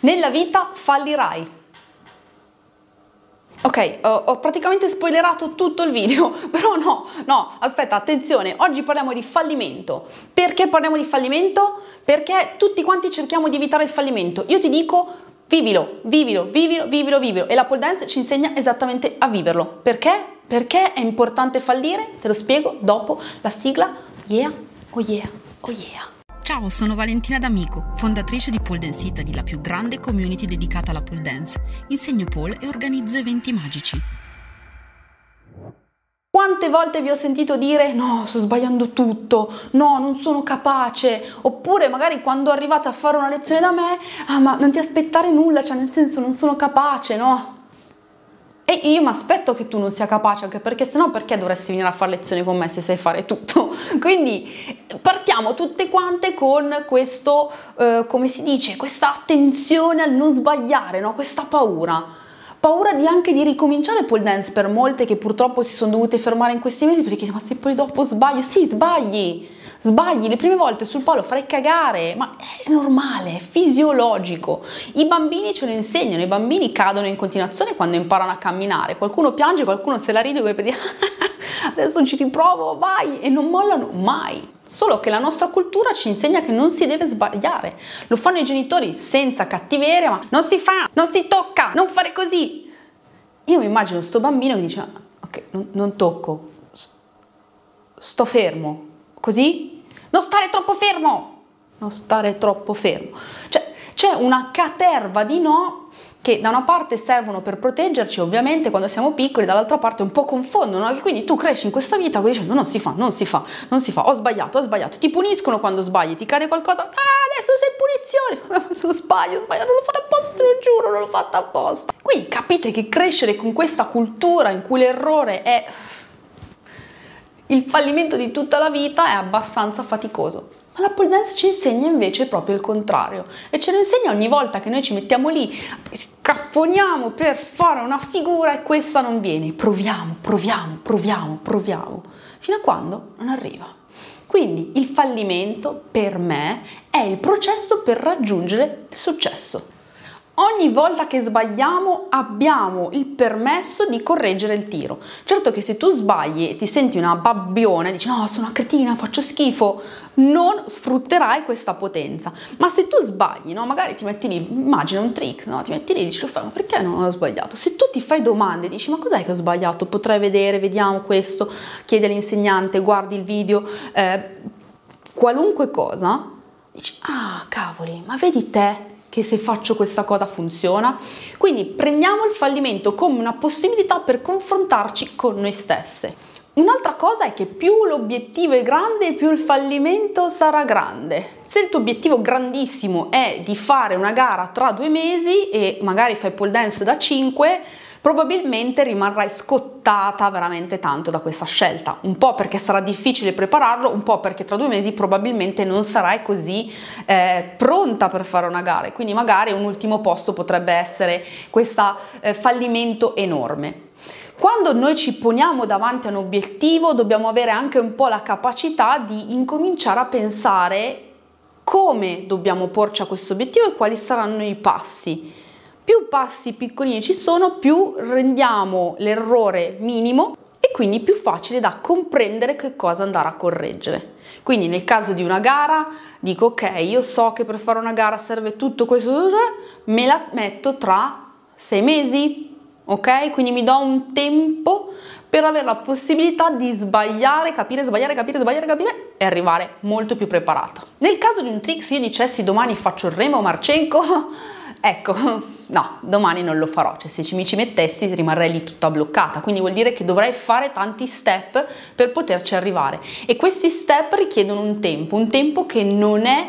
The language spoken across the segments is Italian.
Nella vita fallirai. Ok, ho, ho praticamente spoilerato tutto il video, però no, no, aspetta, attenzione, oggi parliamo di fallimento. Perché parliamo di fallimento? Perché tutti quanti cerchiamo di evitare il fallimento. Io ti dico, vivilo, vivilo, vivilo, vivilo, vivilo. E la pole dance ci insegna esattamente a viverlo. Perché? Perché è importante fallire? Te lo spiego dopo la sigla. Yeah, oh yeah, oh yeah. Ciao, sono Valentina D'Amico, fondatrice di Pole Dance Italy, la più grande community dedicata alla pole dance. Insegno pole e organizzo eventi magici. Quante volte vi ho sentito dire no, sto sbagliando tutto, no, non sono capace, oppure magari quando arrivate a fare una lezione da me, ah ma non ti aspettare nulla, cioè nel senso non sono capace, no? E io mi aspetto che tu non sia capace, anche perché sennò perché dovresti venire a fare lezione con me se sai fare tutto? Quindi partiamo tutte quante con questo, eh, come si dice, questa attenzione al non sbagliare, no? questa paura. Paura di anche di ricominciare pole dance per molte che purtroppo si sono dovute fermare in questi mesi perché ma se poi dopo sbaglio, sì sbagli, Sbagli le prime volte sul palo, farai cagare, ma è normale, è fisiologico. I bambini ce lo insegnano, i bambini cadono in continuazione quando imparano a camminare. Qualcuno piange, qualcuno se la ride e dire adesso ci riprovo, vai, e non mollano mai. Solo che la nostra cultura ci insegna che non si deve sbagliare. Lo fanno i genitori senza cattiveria, ma non si fa, non si tocca, non fare così. Io mi immagino sto bambino che dice, ok, non, non tocco, sto fermo, Così? Non stare troppo fermo! Non stare troppo fermo. Cioè, c'è una caterva di no che da una parte servono per proteggerci ovviamente quando siamo piccoli, dall'altra parte un po' confondono, e quindi tu cresci in questa vita dicendo non si fa, non si fa, non si fa, ho sbagliato, ho sbagliato, ti puniscono quando sbagli, ti cade qualcosa, ah adesso sei punizione, se lo sbaglio, ho sbagliato, non l'ho fatto apposta, te lo giuro, non l'ho fatto apposta. Quindi capite che crescere con questa cultura in cui l'errore è il fallimento di tutta la vita è abbastanza faticoso. Ma la pole dance ci insegna invece proprio il contrario e ce lo insegna ogni volta che noi ci mettiamo lì, capponiamo per fare una figura e questa non viene. Proviamo, proviamo, proviamo, proviamo, fino a quando non arriva. Quindi il fallimento per me è il processo per raggiungere il successo. Ogni volta che sbagliamo abbiamo il permesso di correggere il tiro. Certo che se tu sbagli e ti senti una babbione, dici no, sono una cretina, faccio schifo, non sfrutterai questa potenza. Ma se tu sbagli, no, magari ti metti lì, immagina un trick, no, ti metti lì e dici, ma perché non ho sbagliato? Se tu ti fai domande, dici, ma cos'è che ho sbagliato? Potrei vedere, vediamo questo, chiede all'insegnante, guardi il video, eh, qualunque cosa, dici, ah, cavoli, ma vedi te che se faccio questa cosa funziona. Quindi prendiamo il fallimento come una possibilità per confrontarci con noi stesse. Un'altra cosa è che più l'obiettivo è grande, più il fallimento sarà grande. Se il tuo obiettivo grandissimo è di fare una gara tra due mesi e magari fai pole dance da 5, probabilmente rimarrai scottata veramente tanto da questa scelta, un po' perché sarà difficile prepararlo, un po' perché tra due mesi probabilmente non sarai così eh, pronta per fare una gara, quindi magari un ultimo posto potrebbe essere questo eh, fallimento enorme. Quando noi ci poniamo davanti a un obiettivo dobbiamo avere anche un po' la capacità di incominciare a pensare come dobbiamo porci a questo obiettivo e quali saranno i passi più passi piccolini ci sono, più rendiamo l'errore minimo e quindi più facile da comprendere che cosa andare a correggere. Quindi nel caso di una gara dico ok, io so che per fare una gara serve tutto questo, me la metto tra sei mesi, ok? Quindi mi do un tempo per avere la possibilità di sbagliare, capire, sbagliare, capire, sbagliare, capire e arrivare molto più preparata. Nel caso di un trick, se io dicessi domani faccio il Remo Marcenco, ecco, no, domani non lo farò, cioè se mi ci mettessi rimarrei lì tutta bloccata, quindi vuol dire che dovrei fare tanti step per poterci arrivare. E questi step richiedono un tempo, un tempo che non è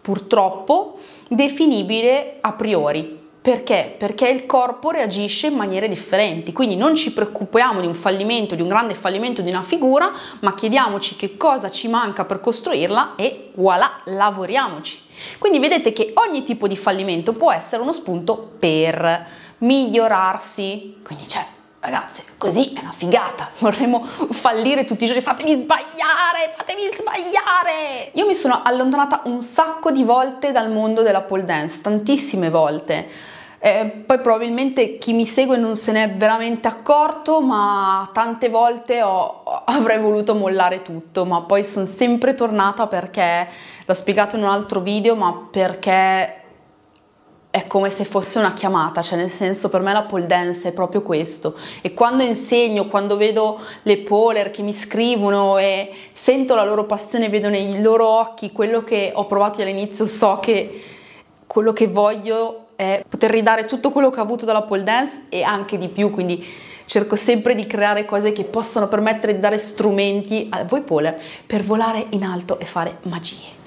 purtroppo definibile a priori. Perché? Perché il corpo reagisce in maniere differenti, quindi non ci preoccupiamo di un fallimento, di un grande fallimento di una figura, ma chiediamoci che cosa ci manca per costruirla e voilà, lavoriamoci. Quindi vedete che ogni tipo di fallimento può essere uno spunto per migliorarsi, quindi cioè ragazze, così è una figata. Vorremmo fallire tutti i giorni. Fatemi sbagliare, fatemi sbagliare. Io mi sono allontanata un sacco di volte dal mondo della pole dance, tantissime volte. Eh, poi probabilmente chi mi segue non se n'è veramente accorto, ma tante volte ho, avrei voluto mollare tutto, ma poi sono sempre tornata perché, l'ho spiegato in un altro video, ma perché è come se fosse una chiamata, cioè nel senso per me la pole dance è proprio questo. E quando insegno, quando vedo le poler che mi scrivono e sento la loro passione, vedo nei loro occhi quello che ho provato all'inizio, so che quello che voglio è poter ridare tutto quello che ho avuto dalla pole dance e anche di più, quindi cerco sempre di creare cose che possano permettere di dare strumenti a voi poler per volare in alto e fare magie.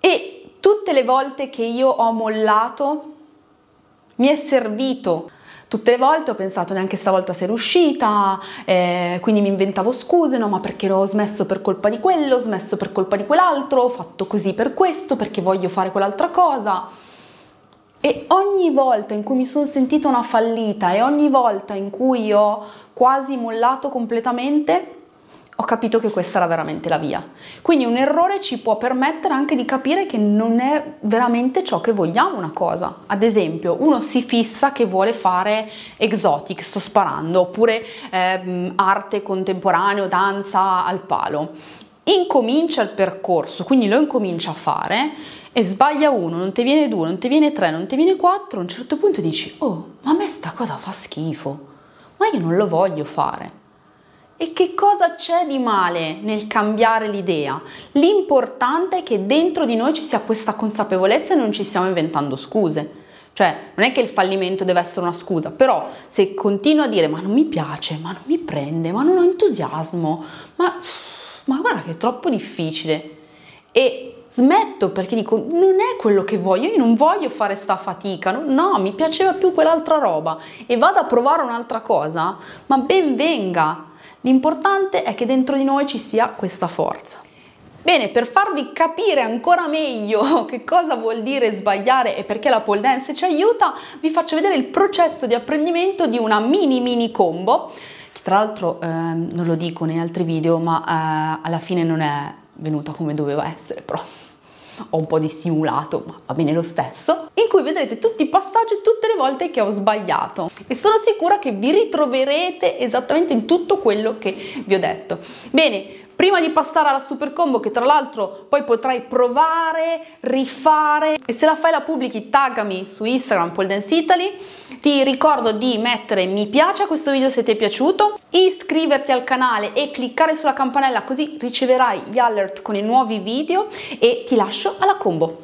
E tutte le volte che io ho mollato mi è servito. Tutte le volte ho pensato neanche stavolta sei riuscita, eh, quindi mi inventavo scuse, no, ma perché ho smesso per colpa di quello, ho smesso per colpa di quell'altro, ho fatto così per questo, perché voglio fare quell'altra cosa. E ogni volta in cui mi sono sentita una fallita e ogni volta in cui ho quasi mollato completamente, ho capito che questa era veramente la via. Quindi un errore ci può permettere anche di capire che non è veramente ciò che vogliamo una cosa. Ad esempio, uno si fissa che vuole fare exotic, sto sparando, oppure eh, arte contemporanea, danza al palo. Incomincia il percorso, quindi lo incomincia a fare e sbaglia uno, non ti viene due, non ti viene tre, non ti viene quattro, a un certo punto dici, oh, ma a me sta cosa fa schifo, ma io non lo voglio fare e che cosa c'è di male nel cambiare l'idea? L'importante è che dentro di noi ci sia questa consapevolezza e non ci stiamo inventando scuse. Cioè, non è che il fallimento deve essere una scusa, però se continuo a dire ma non mi piace, ma non mi prende, ma non ho entusiasmo, ma, ma guarda che è troppo difficile e smetto perché dico non è quello che voglio, io non voglio fare sta fatica, no, no mi piaceva più quell'altra roba e vado a provare un'altra cosa, ma ben venga L'importante è che dentro di noi ci sia questa forza. Bene, per farvi capire ancora meglio che cosa vuol dire sbagliare e perché la pole dance ci aiuta, vi faccio vedere il processo di apprendimento di una mini mini combo, che tra l'altro eh, non lo dico nei altri video, ma eh, alla fine non è venuta come doveva essere, però ho un po' di simulato, ma va bene lo stesso, in cui vedrete tutti i passaggi tutte le volte che ho sbagliato e sono sicura che vi ritroverete esattamente in tutto quello che vi ho detto. Bene, Prima di passare alla super combo che tra l'altro poi potrai provare, rifare e se la fai la pubblichi taggami su Instagram Pole Dance Italy ti ricordo di mettere mi piace a questo video se ti è piaciuto, iscriverti al canale e cliccare sulla campanella così riceverai gli alert con i nuovi video e ti lascio alla combo.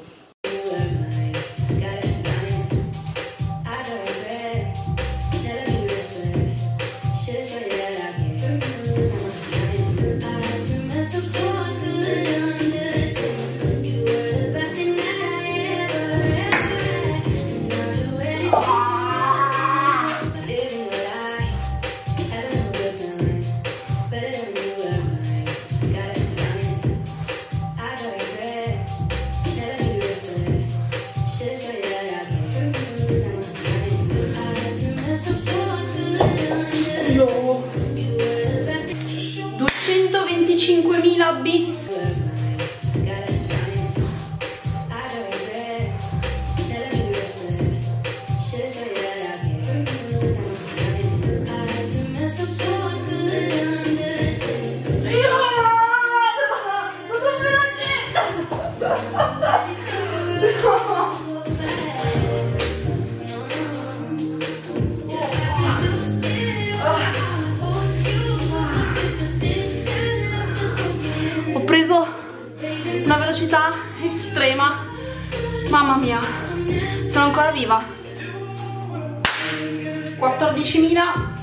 Sono ancora viva. 14.000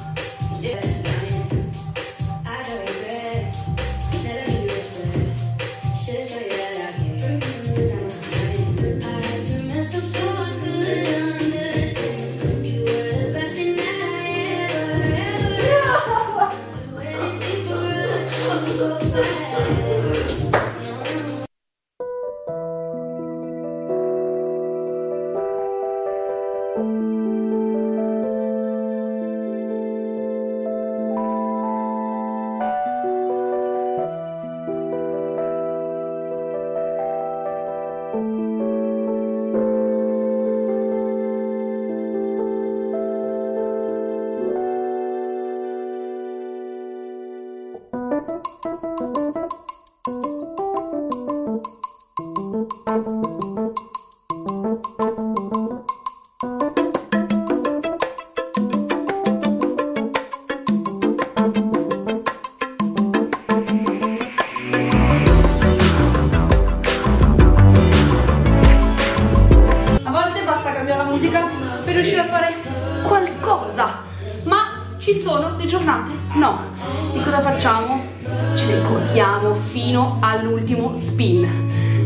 All'ultimo spin.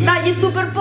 Dai, Superpole!